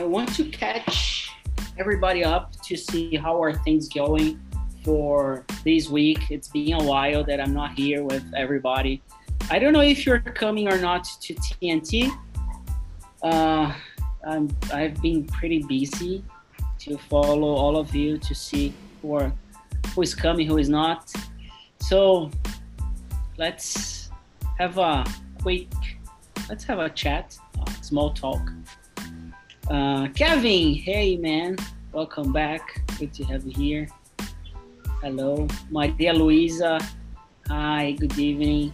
I want to catch everybody up to see how are things going for this week. It's been a while that I'm not here with everybody. I don't know if you're coming or not to TNT. Uh, I'm, I've been pretty busy to follow all of you to see who, are, who is coming, who is not. So let's have a quick, let's have a chat, a small talk. Uh, Kevin, hey man, welcome back. Good to have you here. Hello, Maria Luisa. Hi, good evening.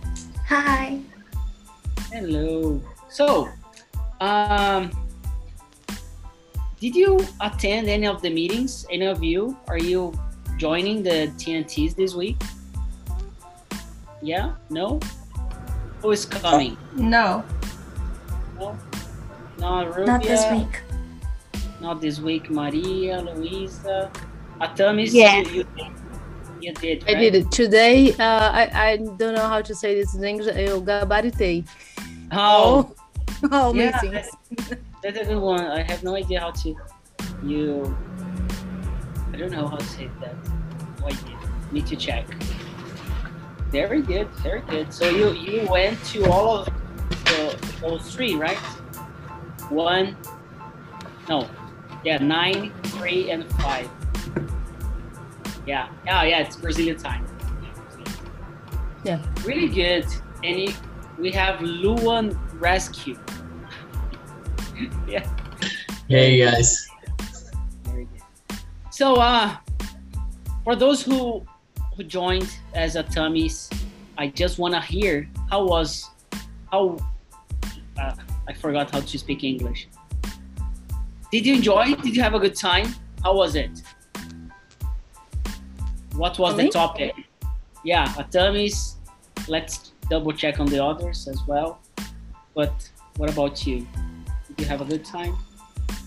Hi. Hello. So, um, did you attend any of the meetings? Any of you? Are you joining the TNTs this week? Yeah? No? Who is coming? No. No? Not Rubia? Not this week. Not this week. Maria, Luisa. Atamis, Yeah. you, you, you did, I did it today. Uh, I I don't know how to say this in English. Eu gabaritei. Oh, all Yeah, meetings. That's a good one. I have no idea how to. You. I don't know how to say that. Why you need to check. Very good. Very good. So you you went to all of the, those three, right? One. No. Yeah, nine, three, and five. Yeah. Oh, Yeah. It's Brazilian time. Yeah. Really good. And you, we have Luan Rescue. yeah. Hey guys. Very good. So, uh, for those who who joined as a tummies, I just want to hear how was how uh, I forgot how to speak English. Did you enjoy? Did you have a good time? How was it? What was the topic? Yeah, a. Let's double check on the others as well. But what about you? Did you have a good time?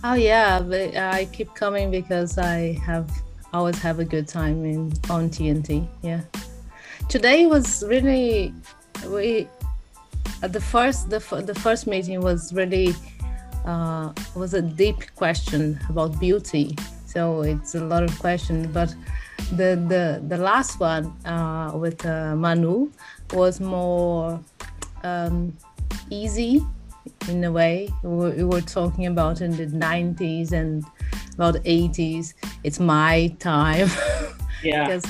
Oh yeah, but I keep coming because I have always have a good time in on TNT. Yeah. Today was really we at the first the, the first meeting was really uh, was a deep question about beauty. So it's a lot of questions, but the the the last one uh, with uh, Manu was more um, easy in a way. We were, we were talking about in the 90s and about 80s. It's my time Yeah. because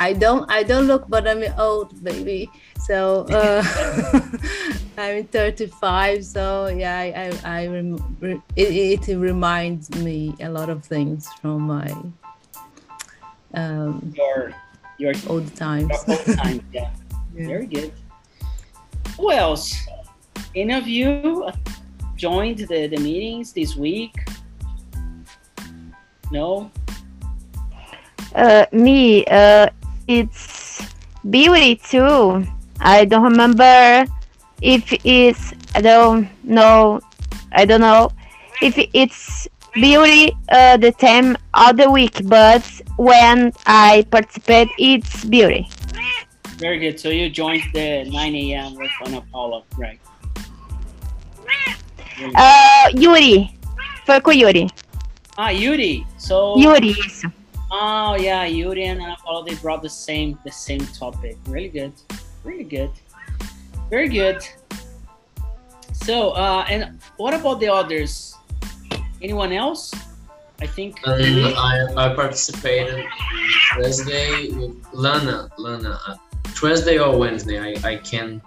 I don't I don't look, but I'm old baby. So uh, I'm 35. So yeah, I I, I rem- re- it, it reminds me a lot of things from my um, Your your old times. your old time. Yeah. Yeah. Very good. Who else? Any of you joined the, the meetings this week? No? Uh, me, uh, it's beauty too. I don't remember if it's, I don't know, I don't know if it's beauty uh, the time of the week, but when I participate, it's beauty. Very good. So you joined the 9 a.m. with Ana Paula, right? Uh, Yuri, foi com Yuri. Ah, Yuri. So Yuri, isso. Oh yeah, Yuri and Ana Paula they brought the same the same topic. Really good. Really good. Very good. So uh and what about the others? Anyone else? I think And I, I participated Thursday with Lana. Lana. uh, Thursday or Wednesday. I, I can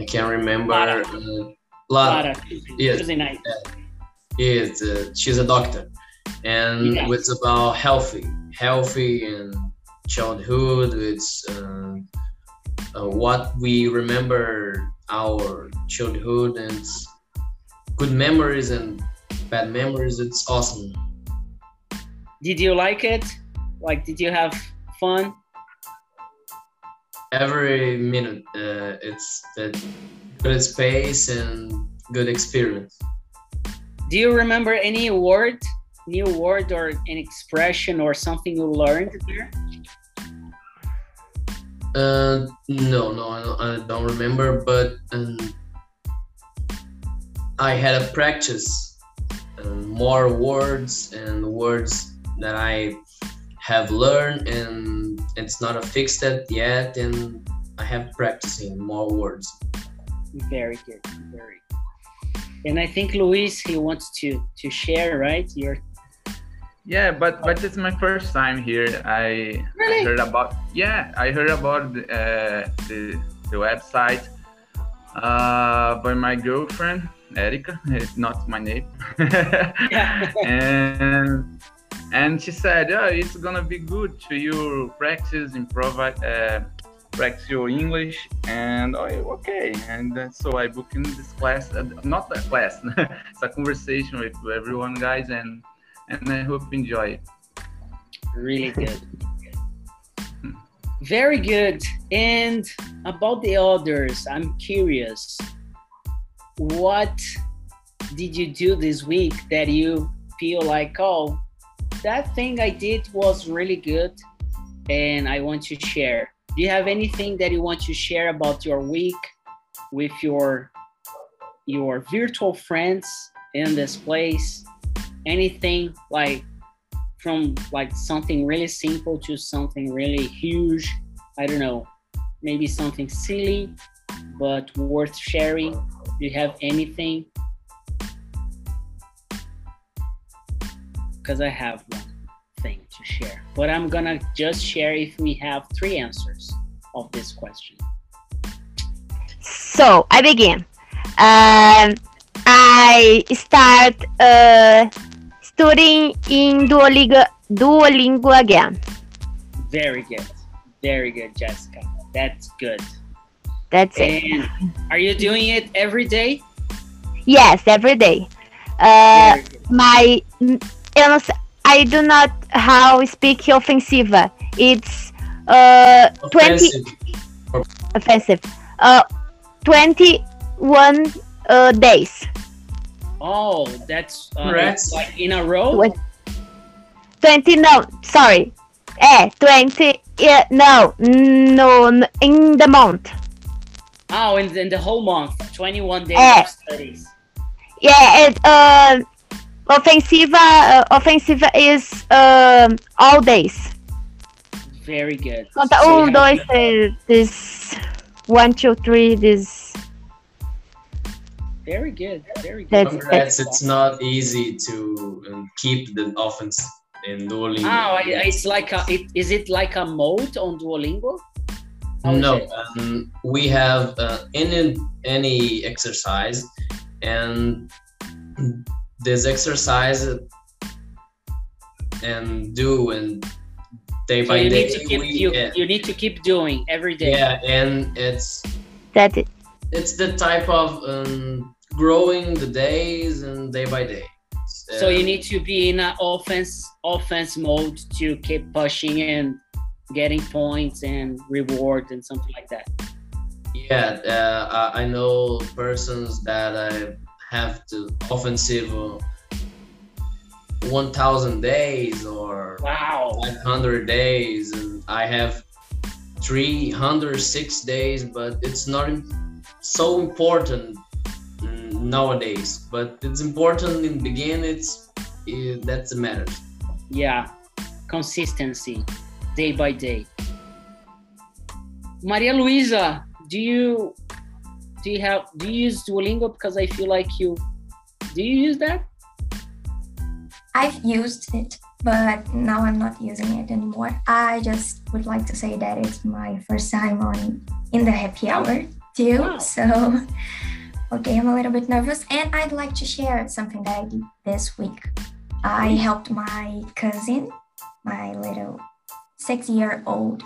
I can't remember. Lara. Uh, Lara. Clara, Tuesday, Yes. Tuesday night. is uh, she's a doctor and Yes. it's about healthy healthy and childhood it's uh, uh, what we remember our childhood and good memories and bad memories it's awesome Did you like it? Like did you have fun? every minute uh, it's that good space and good experience Do you remember any word, new word or an expression or something you learned there? Uh, no, no, I don't, remember, but um, I had a practice um, more words and words that I have learned and it's not a fixed yet and I have practicing more words. Very good. Very. Good. And I think Luis he wants to to share, right? Your Yeah, but but it's my first time here. I, Really? I heard about yeah, I heard about the, uh, the the website uh, by my girlfriend Erica. It's not my name. Yeah. and and she said, "Oh, it's gonna be good to you practice improv, uh, practice your English." And I okay, and uh, so I booked in this class. Uh, not a class, it's a conversation with everyone, guys, and and I hope you enjoy it. really good. Very good. And about the others, I'm curious. What did you do this week that you feel like, oh, that thing I did was really good and I want to share? Do you have anything that you want to share about your week with your your virtual friends in this place? Anything like from like something really simple to something really huge. I don't know, maybe something silly but worth sharing. Do you have anything? Because I have one thing to share, but I'm gonna just share if we have three answers of this question. So I begin. Um, I start uh, studying in Duolingo, Duolingo again. Very good, very good, Jessica. That's good. That's it. Are you doing it every day? Yes, every day. Uh, my eu não sei, I do not how speak offensiva. It's uh 20 Offensive. offensive. Uh 21 uh, days. Oh, that's uh, Congrats. like in a row. What? 20 no, sorry. Eh, 20 yeah, no, no, in the month. Oh, in, in the whole month, 21 days Eh. of studies. Yeah, it uh offensiva uh, offensiva is um all days. Very good. Conta So you um, have- dois, três, this one, two, three, this Very good. Very good. That's- Congrats, it's not easy to um, keep the offense in Duolingo. Oh, it's like a. It, is it like a mode on Duolingo? How is no, um, we have uh, any any exercise, and this exercise and do and day So by you day. need to keep we- you, yeah, you need to keep doing every day. yeah, and it's that it. It's the type of um, growing the days and day by day. So you Um, need to be in an offense offense mode to keep pushing and getting points and reward and something like that. Yeah, uh, I I know persons that uh, have to offensive uh, 1,000 days or Wow. 500 days, and I have 306 days, but it's not so important mm, nowadays. But it's important in the beginning. It's uh, that's the matter. Yeah, consistency, day by day. Maria Luisa, do you do you have do you use Duolingo? Because I feel like you do you use that? I've used it, but now I'm not using it anymore. I just would like to say that it's my first time on in the happy hour too. Wow. So okay, I'm a little bit nervous and I'd like to share something that I did this week. I helped my cousin, my little six year old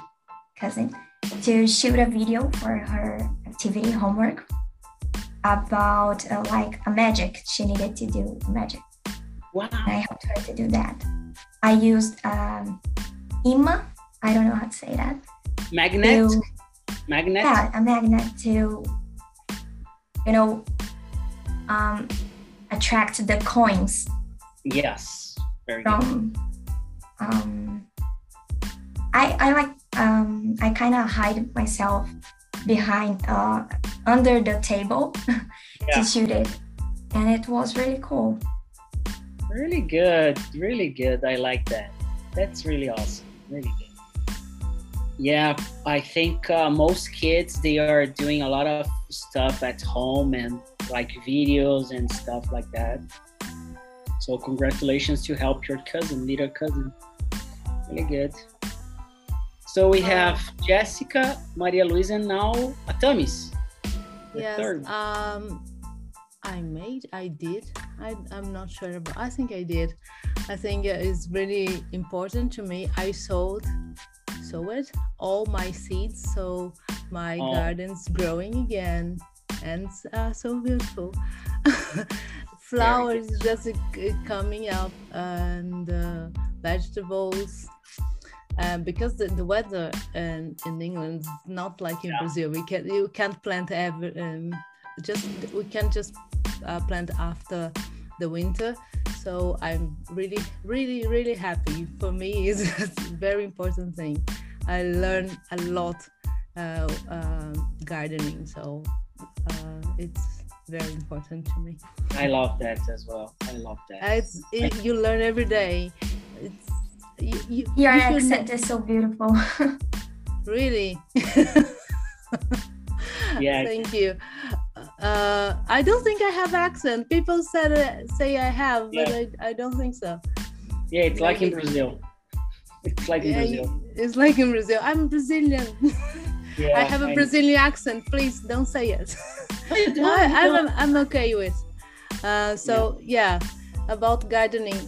cousin, to shoot a video for her activity homework about uh, like a magic. She needed to do magic. Wow. I helped her to do that. I used um, IMA. I don't know how to say that. Magnet? To, Magnet? yeah, a magnet to, you know, um, attract the coins Yes. Very good. Um, I I like um, I kind of hide myself behind uh, under the table Yeah. to shoot it, and it was really cool. Really good. Really good. I like that. That's really awesome. Really good. Yeah, I think uh, most kids they are doing a lot of stuff at home and like videos and stuff like that. So congratulations to help your cousin, little cousin. Really good. So we have Jessica, Maria Luisa, and now Atamis. yes third. um i made i did I, i'm not sure but i think i did i think it's really important to me i sowed it, all my seeds so my Oh. garden's growing again and uh, so beautiful flowers just uh, coming up and uh, vegetables um, because the, the weather in, in England is not like in Yeah. Brazil. We can you can't plant ever um, just we can't just uh, plant after the winter. So I'm really really really happy. For me, it's a very important thing. I learn a lot uh, uh, gardening, so uh, it's very important to me. I love that as well. I love that. It's it, you learn every day. It's you, you, Your you accent is so beautiful. Really? Yeah. Thank you. Uh, I don't think I have accent. People said uh, say I have, but Yeah. I, I don't think so. Yeah, it's like in Brazil. It's like in Yeah, Brazil. It's like in Brazil. I'm Brazilian. Yeah, I have a know. Brazilian accent. Please don't say it. No, I, you I'm. I'm okay with. Uh, so yeah. about gardening,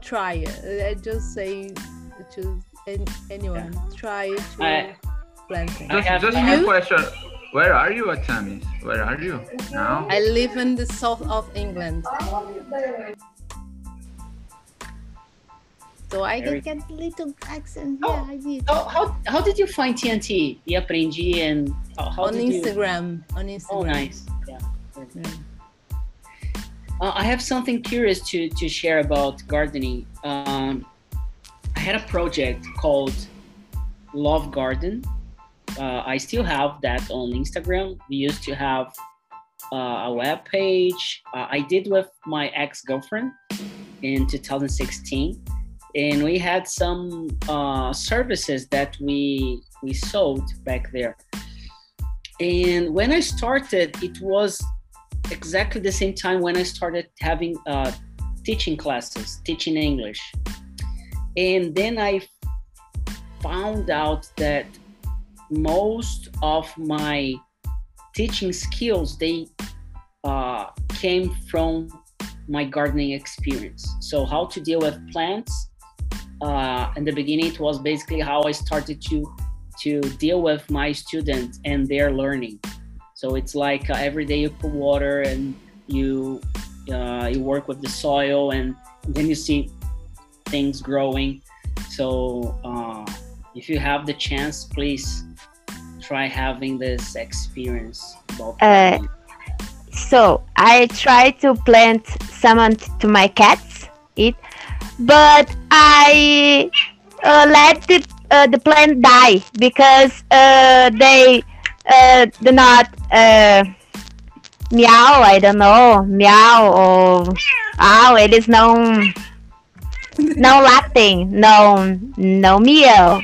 try it. I just say to an- anyone, try to I- plant things. Just, just Do one question. Where are you, Atamis? Where are you now? I live in the south of England. So I Very- can get little accent. Oh. Yeah, I did. How, how, how did you find TNT? E aprendi and how, how on did you? Instagram. On Instagram. Oh, nice. Yeah. Yeah. Uh, I have something curious to, to share about gardening. Um, I had a project called Love Garden. Uh, I still have that on Instagram. We used to have uh, a web page. Uh, I did with my ex girlfriend in 2016, and we had some uh, services that we we sold back there. And when I started, it was exactly the same time when I started having uh, teaching classes, teaching English. And then I found out that most of my teaching skills they uh, came from my gardening experience. So how to deal with plants. Uh, in the beginning, it was basically how I started to to deal with my students and their learning. So it's like uh, every day you put water and you uh, you work with the soil and then you see things growing. So uh, if you have the chance, please try having this experience. Uh, So I try to plant some to my cats eat, but I uh, let the uh, the plant die because uh, they uh, do not uh, meow. I don't know meow or ow. Eles não não latem, não não meow.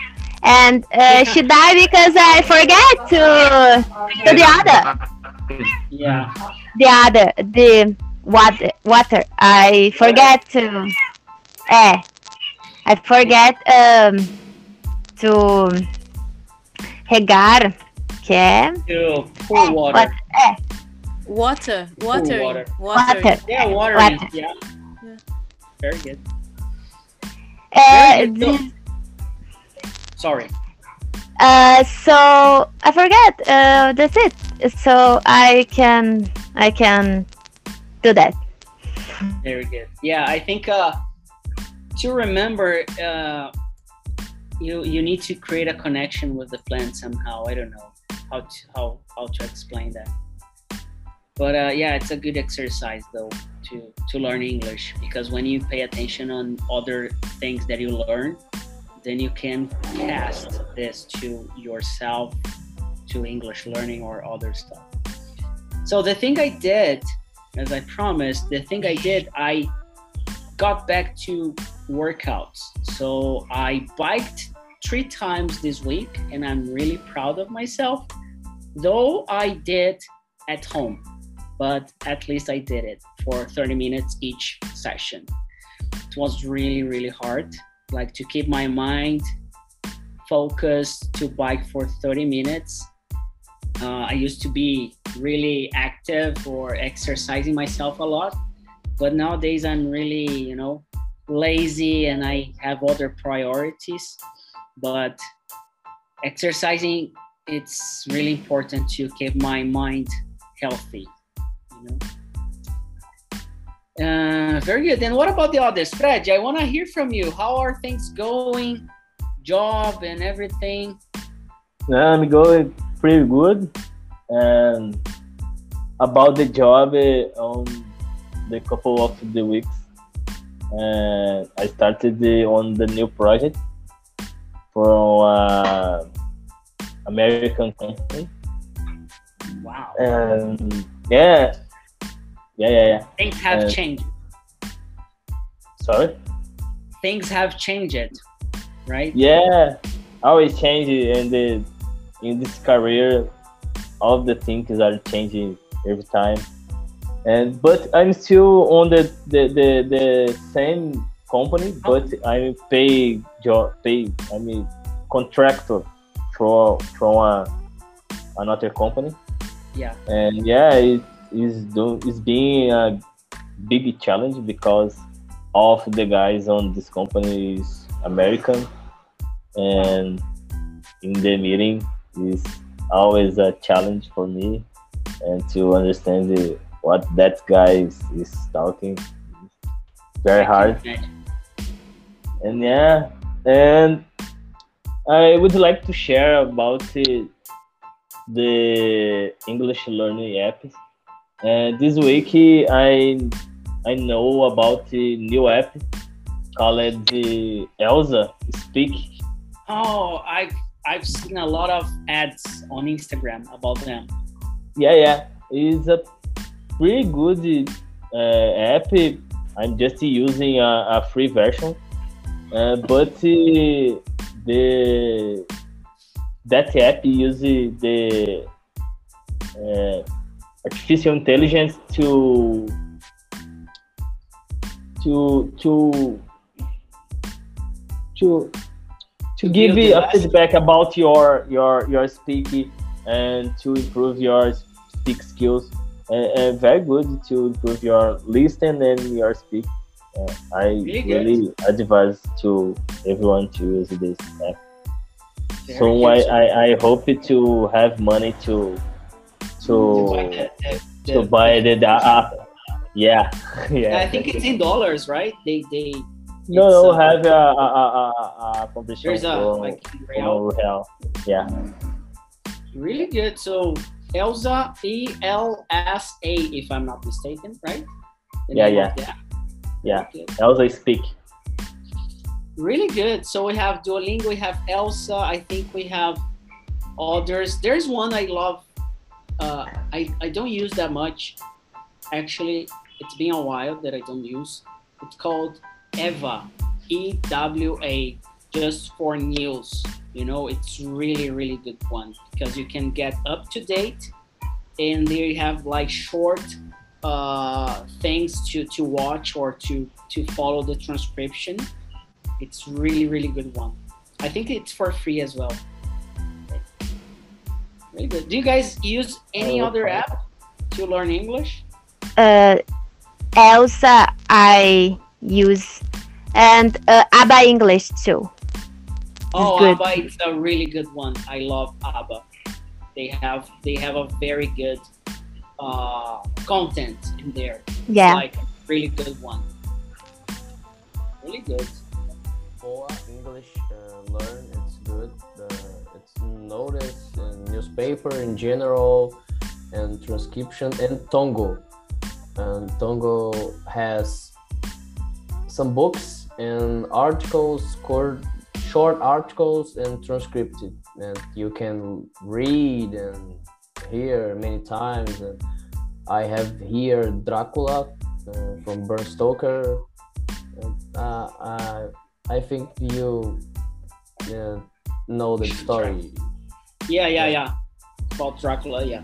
And uh, she died because I forget to to the other yeah, the other the water water i forget to eh i forget um to regar que é to pour water. what é Water, water, water. Water. Yeah, water. Water. Yeah. Yeah. Very good. é Very good. the- Sorry. uh so i forget uh that's it so i can i can do that Very good. Yeah, I think uh, to remember, uh, you you need to create a connection with the plant somehow. I don't know how to how how to explain that. But uh, yeah, it's a good exercise though to to learn English because when you pay attention on other things that you learn, then you can cast this to yourself, to English learning or other stuff. So the thing I did as I promised, the thing I did, I got back to workouts. So I biked three times this week, and I'm really proud of myself. Though I did at home, but at least I did it for 30 minutes each session. It was really, really hard, like to keep my mind focused to bike for 30 minutes. Uh, I used to be really active or exercising myself a lot, but nowadays I'm really, you know, lazy and I have other priorities. But exercising, it's really important to keep my mind healthy. You know. Uh, very good. Then what about the others, Fred? I want to hear from you. How are things going? Job and everything. Yeah, I'm going pretty good. And about the job uh, on the couple of the weeks, and I started the, on the new project for uh, American company. Wow. And yeah, yeah, yeah, yeah. Things have Uh, changed. Sorry. Things have changed, right? Yeah, always change and the in this career, all the things are changing every time. And but I'm still on the the, the, the same company, but I'm pay job pay I mean contractor from from a, another company. Yeah. And yeah, it is do it's being a big challenge because all of the guys on this company is American and in the meeting is always a challenge for me and to understand the, what that guy is, is talking. Very hard. And yeah and i would like to share about the, the english learning app and this week i i know about the new app called the elsa speak. Oh, I've I've seen a lot of ads on Instagram about them. yeah yeah. It's a pretty good uh, app. I'm just using a, a free version. Uh, but uh, the that app uses the uh, artificial intelligence to to to to to give you a feedback about your your your speaking and to improve your speak skills. And, and very good to improve your listening and your speak. Uh, i Really really advise to everyone to use this app. Very so. I, I i hope to have money to To buy to the- the- to buy the, the app yeah yeah I think it's in dollars, right? They they no no uh, have a, a, a, a, there's a for- like real. real. yeah Really good. So Elsa E L S A, if I'm not mistaken, right? The Yeah, yeah. of the app. Yeah. Okay. elsa speak Really good. So we have Duolingo, we have Elsa. I think we have others. There's one I love. Uh, I I don't use that much. Actually, it's been a while that I don't use. It's called EWA, E W A, just for news. You know, it's really really good one because you can get up to date, and they have like short uh, things to to watch or to to follow the transcription. It's really really good one. I think it's for free as well. Really good. Do you guys use any Oh, other app to learn English? uh, Elsa I use and uh, ABA English too. Oh, good. ABA is a really good one. I love ABBA. They have they have a very good uh, content in there. Yeah. Like a really good one. Really good. for English uh, learn it's good the, it's noticed in newspaper in general and transcription and Tongo. And Tongo has some books and articles short short articles and transcripted and you can read and hear many times. And I have here Dracula uh, from Bram Stoker. Uh, uh, I think you uh, know the story. Yeah, yeah, yeah. About Dracula, yeah.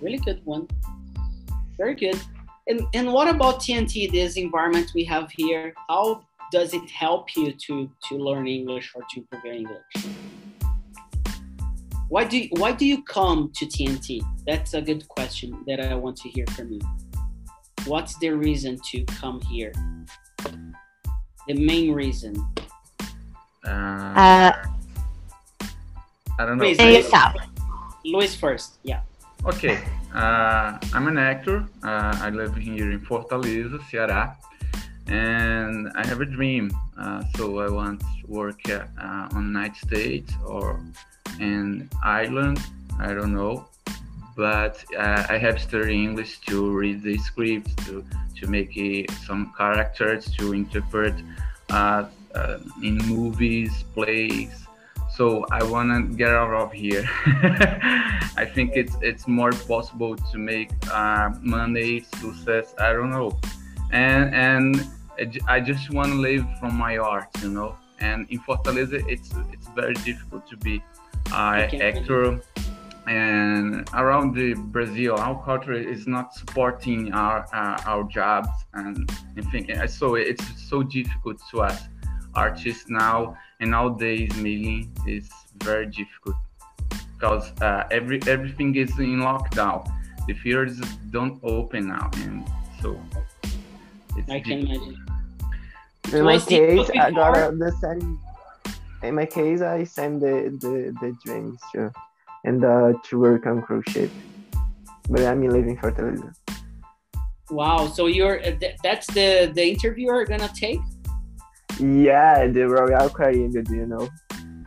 Really good one. Very good. And and what about TNT? This environment we have here. How does it help you to to learn English or to improve your English? Why do you, why do you come to TNT? That's a good question that I want to hear from you. What's the reason to come here? The main reason. Uh, Uh, I don't know. Please, and yourself. Luis first. Yeah. Okay, uh, I'm an actor. Uh, I live here in Fortaleza, Ceará, and I have a dream. Uh, so I want to work uh, on United States or in Ireland. I don't know, but uh, I have studied English to read the scripts, to to make uh, some characters, to interpret uh, uh, in movies, plays so I want to get out of here. I think it's it's more possible to make uh, money, success. I don't know, and and I just want to live from my art, you know. And in Fortaleza, it's it's very difficult to be an Okay. actor. And around the Brazil, our culture is not supporting our uh, our jobs, and I think so. It's so difficult to us artists now and nowadays mainly is very difficult because uh, every everything is in lockdown the theaters don't open now and so it's I can difficult. imagine. In my case, before? agora the same. In my case, I send the the, the dreams to and uh, to work on cruise ship. But I'm living for Fortaleza. Wow. So you're uh, th- that's the the interviewer gonna take. Yeah, the Royal Caribbean. Do you know?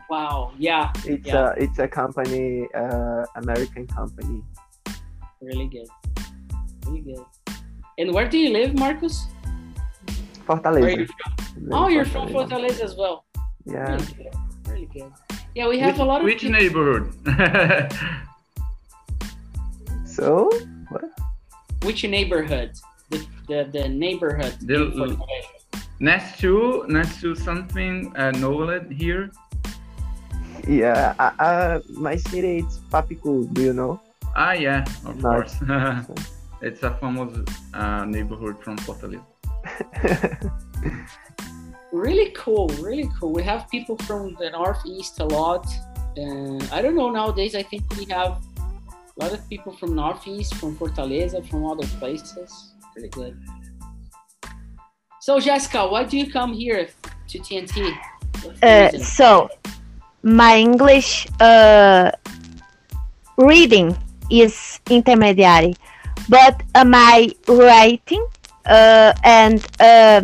Wow. Yeah. It's Yeah. a it's a company, uh, American company. Really good. Really good. And where do you live, Marcus? Where are Fortaleza. you from? Oh, in you're from Fortaleza as well. Yeah. Really good. Really good. Yeah, we have which, a lot of which people- neighborhood So what? which neighborhood? The the, the neighborhood. The- in Fortaleza. Next to next to something uh, Nolet here. Yeah, uh, uh, my city it's Papicu. Do you know? ah yeah of No. course. It's a famous uh, neighborhood from Fortaleza really cool really cool. We have people from the northeast a lot. And i don't know nowadays i think we have a lot of people from northeast from fortaleza from other places. Really good so jessica why do you come here to tnt Uh, so my English uh, reading is intermediary, but uh, my writing uh, and uh,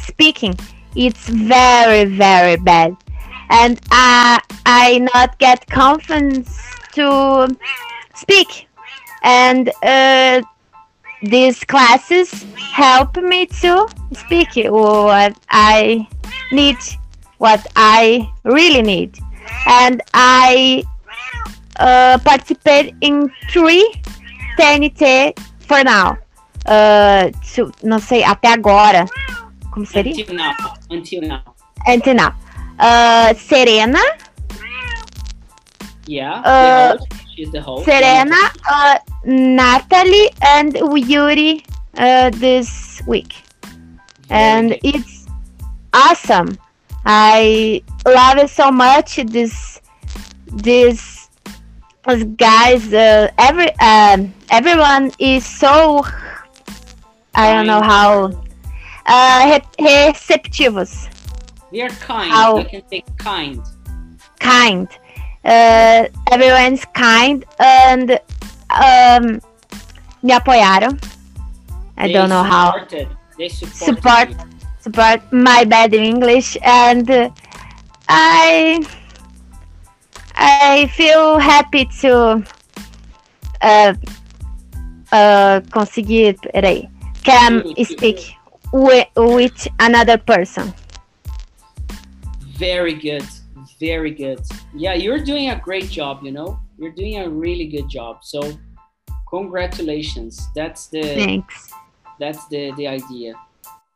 speaking it's very very bad, and I I not get confidence to speak, and uh, these classes help me to speak what I need what I really need. And I uh, participate in three TNT for now. Uh, to, não sei, até agora. Como seria? until now until now Until now. Uh, Serena, yeah Uh, the host. the host Serena, uh, Natalie, and Yuri uh, this week. And it's awesome. I love it so much. This, this, guys. Uh, every, um, everyone is so. I don't know how. Uh, re- receptivos, they are kind How- i can say kind kind. Uh, everyone's kind and um, me apoyaram. I They don't know how. supported- they supported Support. support my bad English and uh, I I feel happy to uh, uh, conseguir peraí, can speak with, with another person. Very good. Very good. Yeah, you're doing a great job, you know? You're doing a really good job. So congratulations. That's the Thanks. that's the the idea,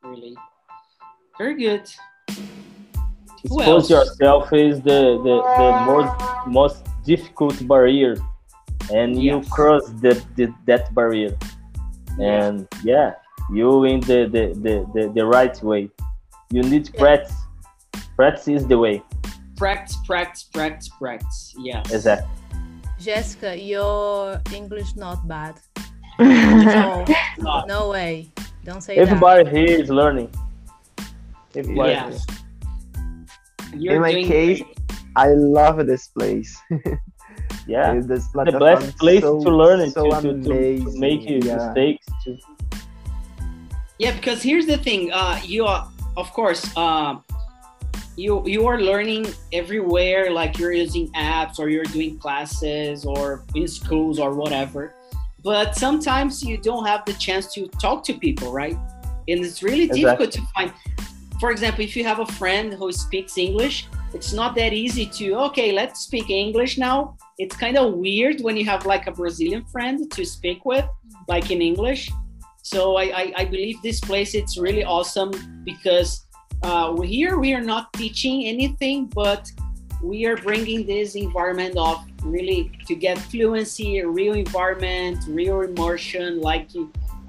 really. Very good. Who Expose else? yourself is the, the, the most most difficult barrier, and you cross the, the that barrier, and yeah, you in the the, the, the, the right way. You need practice. Practice is the way. Practice, practice, practice, practice. Yes. Exactly. Jessica, your English not bad. No, Not- no way. Don't say Everybody here is learning. Everybody. Yes. You're In my doing case, great. I love this place. Yeah. This The best place so- to learn it, so to, to, to, to amazing, make yeah. mistakes. To, Yeah, because here's the thing. Uh, you are, of course, uh, you you are learning everywhere. Like you're using apps, or you're doing classes, or in schools, or whatever. But sometimes you don't have the chance to talk to people, right? And it's really Exactly. difficult to find. For example, if you have a friend who speaks English, it's not that easy to okay, let's speak English now. It's kind of weird when you have like a Brazilian friend to speak with, like in English. So I, I, I believe this place it's really awesome because uh, here we are not teaching anything, but we are bringing this environment of really to get fluency, a real environment, real immersion. Like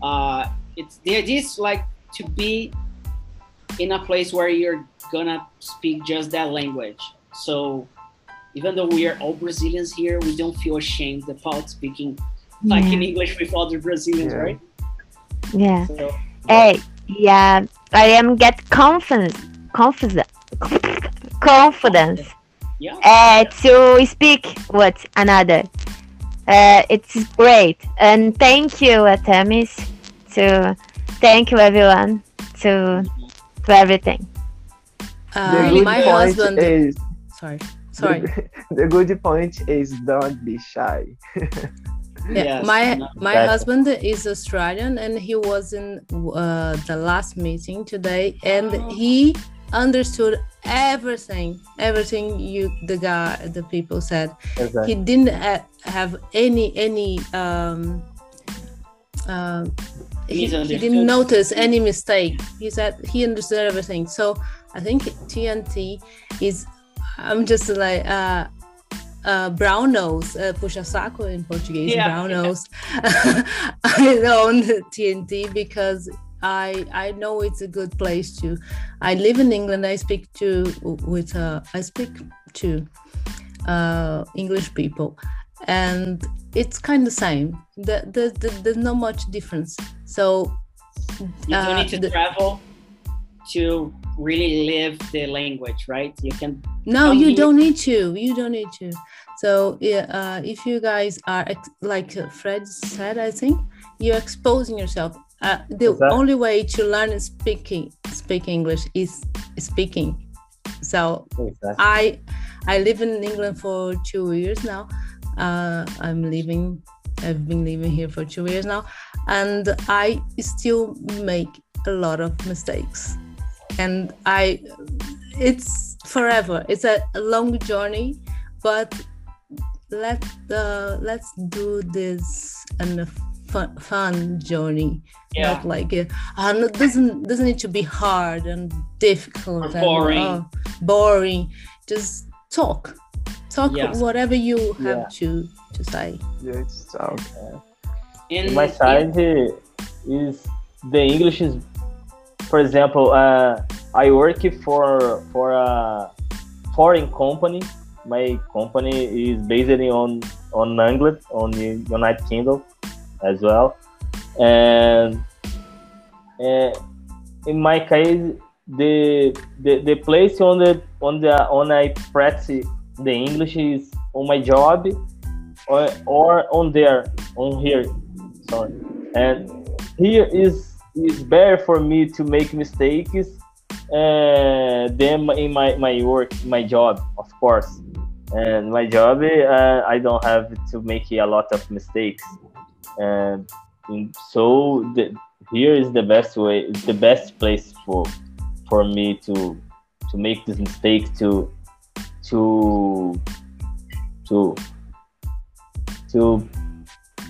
uh, it's the idea is like to be in a place where you're gonna speak just that language. So even though we are all Brazilians here, we don't feel ashamed about speaking like in English with other Brazilians, Yeah. right? Yeah. So Hey, yeah, I am get confidence, confidence, confidence yeah. uh, to speak with another. Uh, it's great, and thank you, Artemis. To thank you, everyone. To to everything. Uh, my husband. is Sorry, sorry. The, the good point is don't be shy. Yeah, Yes, my my husband is Australian and he was in uh, the last meeting today and he understood everything everything you the guy the people said. Exactly. he didn't ha- have any any um uh, he, he didn't notice any mistake. He said he understood everything. So i think tnt is i'm just like uh uh, brown nose, uh, puxa saco in Portuguese, Yeah, brown yeah. nose. I own TNT because I I know it's a good place to. I live in England. I speak to with uh, I speak to uh, English people, and it's kind of same. The, the, the, there's not much difference. So You don't uh, need to the- travel to really live the language, right? You can. No, you here. don't need to. You don't need to. So yeah, uh, if you guys are ex- like uh, Fred said, I think you're exposing yourself. Uh, the Exactly. only way to learn speaking speak English is speaking. So exactly. I I live in England for two years now. Uh, I'm living. I've been living here for two years now, and I still make a lot of mistakes. And I, it's forever. It's a, a long journey, but let uh, let's do this in a fun, fun journey. Yeah. Not like it uh, doesn't doesn't need to be hard and difficult Or and, boring. uh, boring. Just talk, talk Yes. whatever you have Yeah. to to say. Yeah, it's so In, In my side uh, is the English is, for example, uh, I work for for a foreign company. My company is based on on England, on the United Kingdom, as well, and uh, in my case, the, the the place on the on the on I practice the English is on my job, or or on there on here sorry and here is is better for me to make mistakes uh, than in my my work my job of course. And my job uh, i don't have to make a lot of mistakes. And so the, here is the best way the best place for for me to to make this mistake to to to to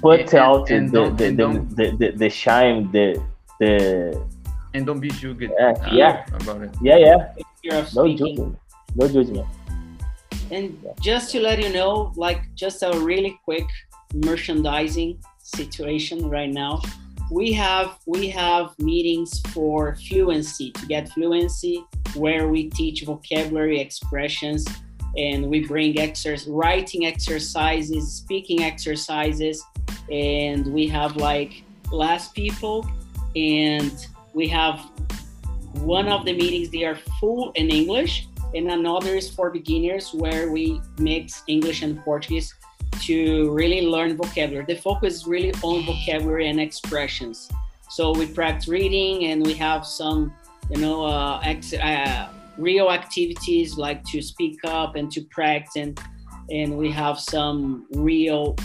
put And- out and the, the, the, the, the, the shine the the and don't be judged Yeah, uh, yeah. about it. Yeah, yeah. Fear of No speaking. judgment. No judgment. And just to let you know, like just a really quick merchandising situation right now. We have we have meetings for fluency to get fluency where we teach vocabulary expressions and we bring exercise writing exercises, speaking exercises, and we have like less people and we have one of the meetings they are full in English and another is for beginners where we mix English and Portuguese to really learn vocabulary. The focus is really on vocabulary and expressions. So we practice reading and we have some, you know, uh, ex- uh, real activities like to speak up and to practice and and we have some real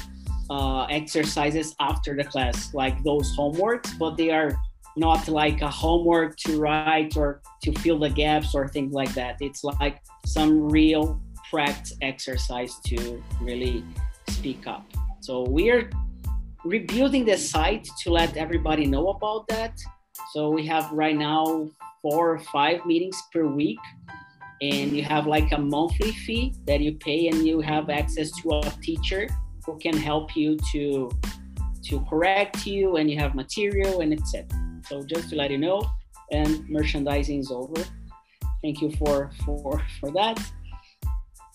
uh, exercises after the class like those homeworks but they are not like a homework to write or to fill the gaps or things like that. It's like some real practice exercise to really speak up. So we are rebuilding the site to let everybody know about that. So we have right now four or five meetings per week and you have like a monthly fee that you pay and you have access to a teacher who can help you to to correct you and you have material and etc so just to let you know and merchandising is over thank you for for for that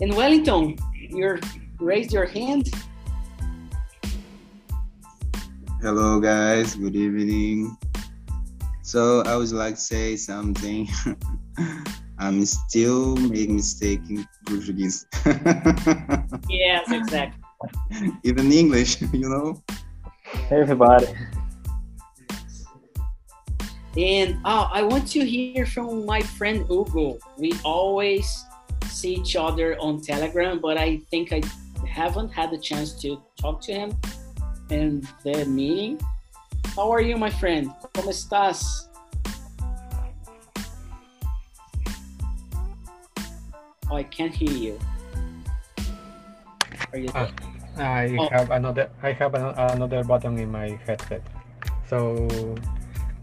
and wellington you're raised your hand Hello, guys. Good evening. So I would like to say something. I'm still making mistake in Portuguese, yes exactly even English. You know. Hey, everybody. And oh, I want to hear from my friend Hugo. We always see each other on Telegram, but I think I haven't had the chance to talk to him in the meeting. How are you, my friend? ¿Cómo estás? Oh, I can't hear you. Are you Ah, I Oh. have another I have an, another button in my headset. So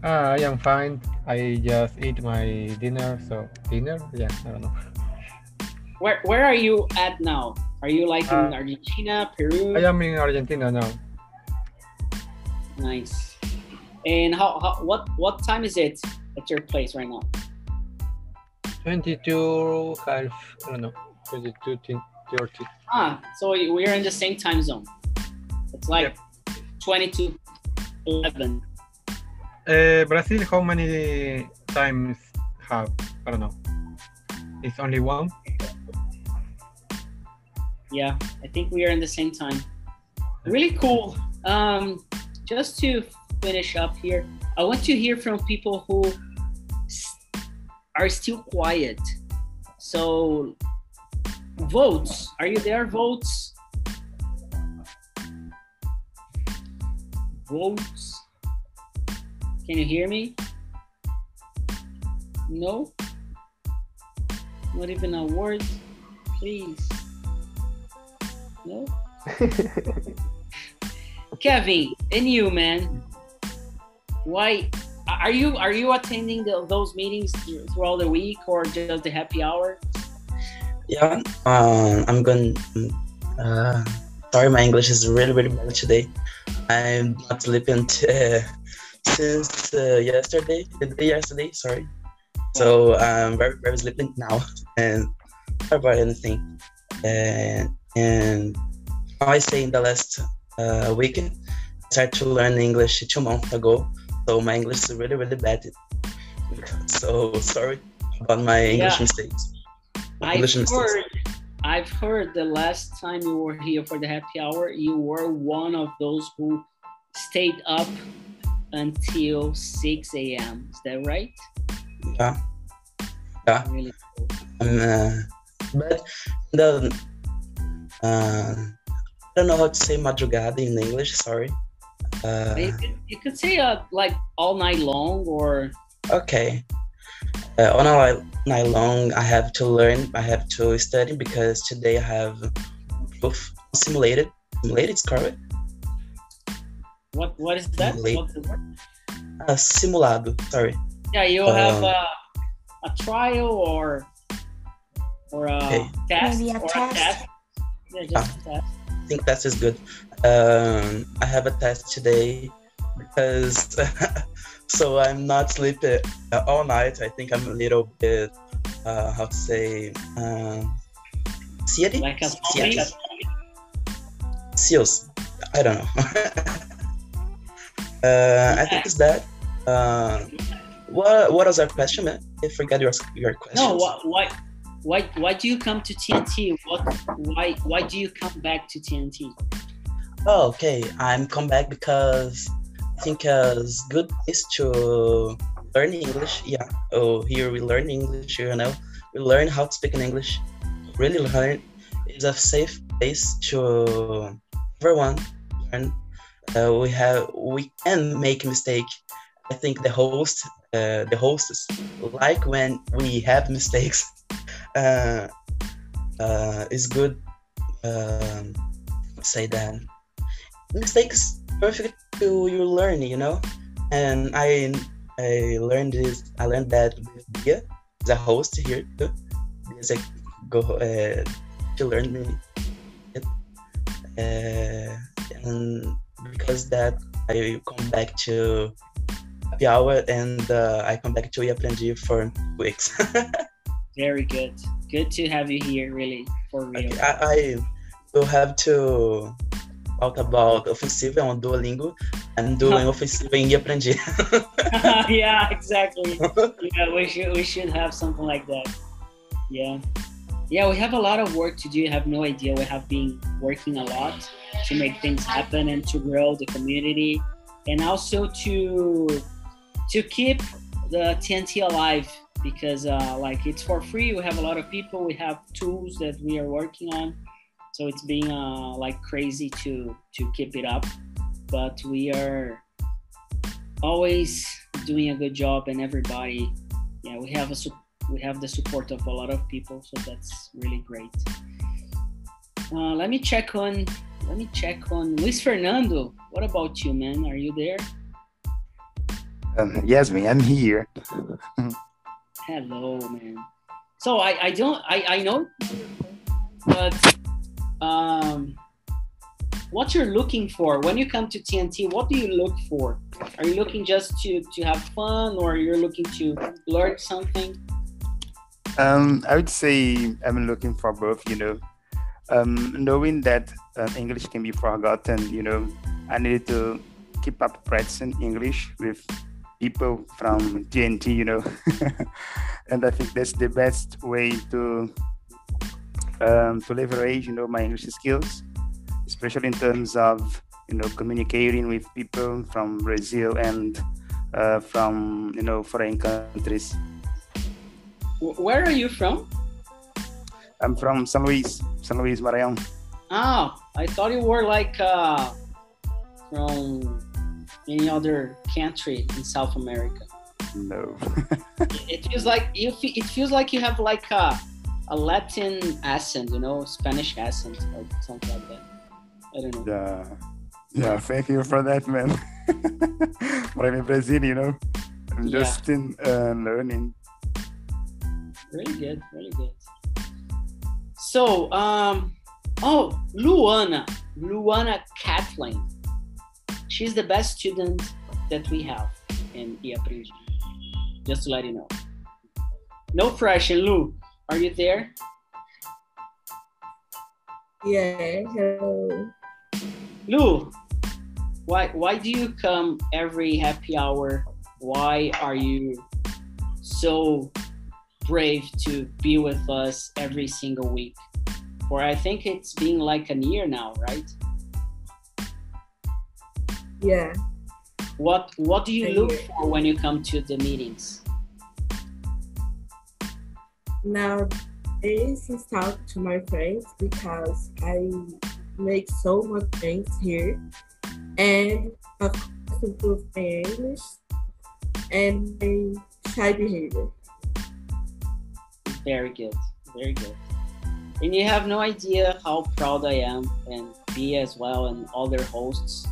uh, I am fine. I just eat my dinner. So dinner? Yeah, I don't know. where where are you at now? Are you like in Uh, Argentina, Peru? I am in Argentina now. Nice. And how, how what what time is it at your place right now? 22 half I don't know 22 30 Ah, so we're in the same time zone. It's like 22 11. uh, Brazil how many times have I don't know it's only one Yeah, I think we are in the same time. Really cool. Um, just to finish up here, I want to hear from people who are still quiet. So, votes. Are you there, votes? Votes. Can you hear me? No? Not even a word, please. No? Kevin, and you, man. Why are you are you attending the, those meetings throughout the week or just the happy hour? Yeah, um, I'm going. Uh, sorry, my English is really, really bad today. I'm not sleeping t- uh, since uh, yesterday, the day yesterday. Sorry. So I'm very, very sleeping now, and sorry about anything. And and I say in the last uh, weekend, I started to learn English two months ago. So my English is really, really bad. So sorry about my English Yeah. mistakes. I've heard, I've heard the last time you were here for the happy hour, you were one of those who stayed up until 6 a.m. Is that right? Yeah. Yeah. Really cool. Um, uh, but the uh, I don't know how to say madrugada in English. Sorry. Uh, You could, you could say uh, like all night long or okay. Uh, all night, night long, I have to learn. I have to study because today I have proof simulated. Simulated, is correct. what what is that? Late. What's the word? Uh, simulado. Sorry. Yeah, you'll have Um, a, a trial or or a Okay. test Maybe a or test. a test. Yeah, just a test. I think that is is good. Um, I have a test today because so I'm not sleeping uh, all night. I think I'm a little bit uh, how to say city? Like a. Seals. I don't know. uh, I think it's that. Uh, what what was our question, man? I forgot your your question. No, why, why, why, why do you come to TNT? What, why, why do you come back to TNT? Oh, okay. I'm come back because think it's good is to learn English. Yeah. Oh, here we learn English. You know, we learn how to speak in English. Really learn. It's a safe place to everyone learn. Uh, we have we can make mistake. I think the host, uh, the hosts like when we have mistakes. Uh, uh, it's good. Um, say that mistakes perfect to your learning, you know. And I I learned this. I learned that with Dia, the host here too. There's a go. Uh, she learned me it, uh, and because that I come back to happy hour and uh, I come back to Aprendi for weeks. Very good. Good to have you here, really, for real. I, I will have to talk about offensive on Duolingo. I'm doing offensive in Aprendi. yeah, exactly. yeah, we should we should have something like that. Yeah. Yeah, we have a lot of work to do. Have no idea. We have been working a lot to make things happen and to grow the community and also to to keep the TNT alive because uh, like it's for free. We have a lot of people. We have tools that we are working on. So it's being uh, like crazy to to keep it up. But we are always doing a good job and everybody yeah we have a su- we have the support of a lot of people so that's really great uh, let me check on let me check on luis fernando what about you man are you there Um, yes, me, I'm here. hello man so i i don't i i know but um what you're looking for when you come to tnt what do you look for are you looking just to to have fun or you're looking to learn something Um, I would say I'm looking for both, you know. Um, knowing that um, English can be forgotten, you know, I need to keep up practicing English with people from TNT, you know. and I think that's the best way to um, to leverage, you know, my English skills, especially in terms of, you know, communicating with people from Brazil and uh, from, you know, foreign countries. Where are you from I'm from San Luis, San Luis Maranhão. ah i thought you were like uh from any other country in south america No. it feels like you it feels like you have like a, a latin accent you know spanish accent or something like that i don't know yeah. Yeah, thank you for that, man. but I'm in Brazil, you know. I'm Yeah. just in uh, learning. really good really good so um oh luana luana kathleen she's the best student that we have in iaprindi just to let you know no pressure lu are you there? Yeah, hello. lu why why do you come every happy hour? Why are you so brave to be with us every single week? For i think it's been like a year now right? Yeah, what what do you A look year. for when you come to the meetings now this is talk to my friends because I make so much things here. And of course improve my English and my shy behavior. very good very good. And you have no idea how proud i am and be as well and other hosts.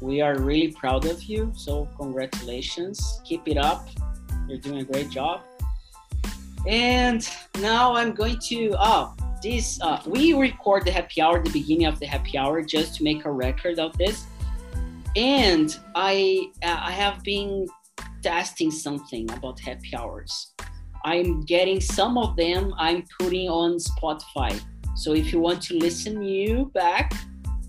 We are really proud of you so congratulations. Keep it up. You're doing a great job. And now I'm going to oh this uh, we record the happy hour the beginning of the happy hour just to make a record of this. And I uh, I have been testing something about happy hours. I'm getting some of them I'm putting on Spotify. So if you want to listen you back,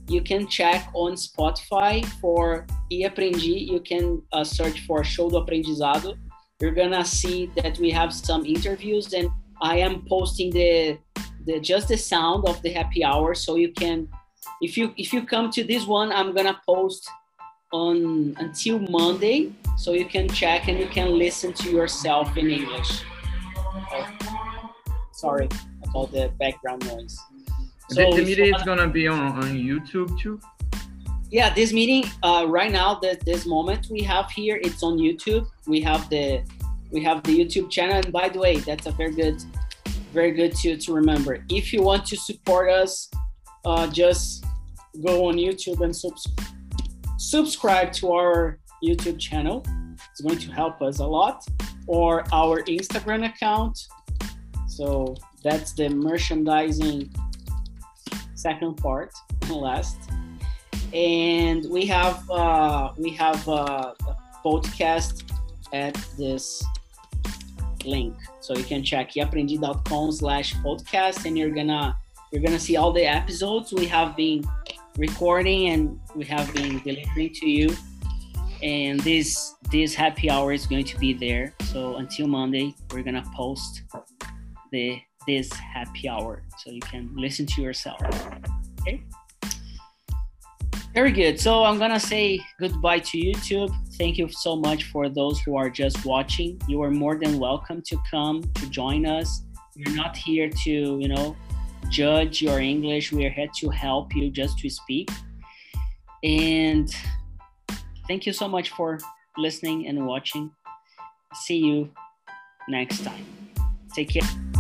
you can check on Spotify for E Aprendi. You can uh, search for Show do Aprendizado. You're gonna see that we have some interviews, and I am posting the the just the sound of the happy hour, so you can. If you if you come to this one, I'm gonna post on until Monday, so you can check and you can listen to yourself in English. Oh, sorry about the background noise. the, the you meeting is uh, gonna be on, on YouTube too. Yeah this meeting uh, right now this, this moment we have here it's on youtube. We have the we have the youtube channel. And by the way that's a very good very good to, to remember. If you want to support us uh, just go on youtube and subs- subscribe to our youtube channel. It's going to help us a lot. Or our instagram account. So that's the merchandising second part last and we have uh, we have uh, a podcast at this link. So you can check yaprendi.com slash podcast and you're gonna you're gonna see all the episodes we have been recording and we have been delivering to you. And this this happy hour is going to be there. So until monday we're gonna post the this happy hour so you can listen to yourself. Okay very good. So I'm gonna say goodbye to YouTube. Thank you so much for those who are just watching. You are more than welcome to come to join us. We're not here to, you know, judge your English. We are here to help you just to speak. And thank you so much for listening and watching. See you next time. Take care.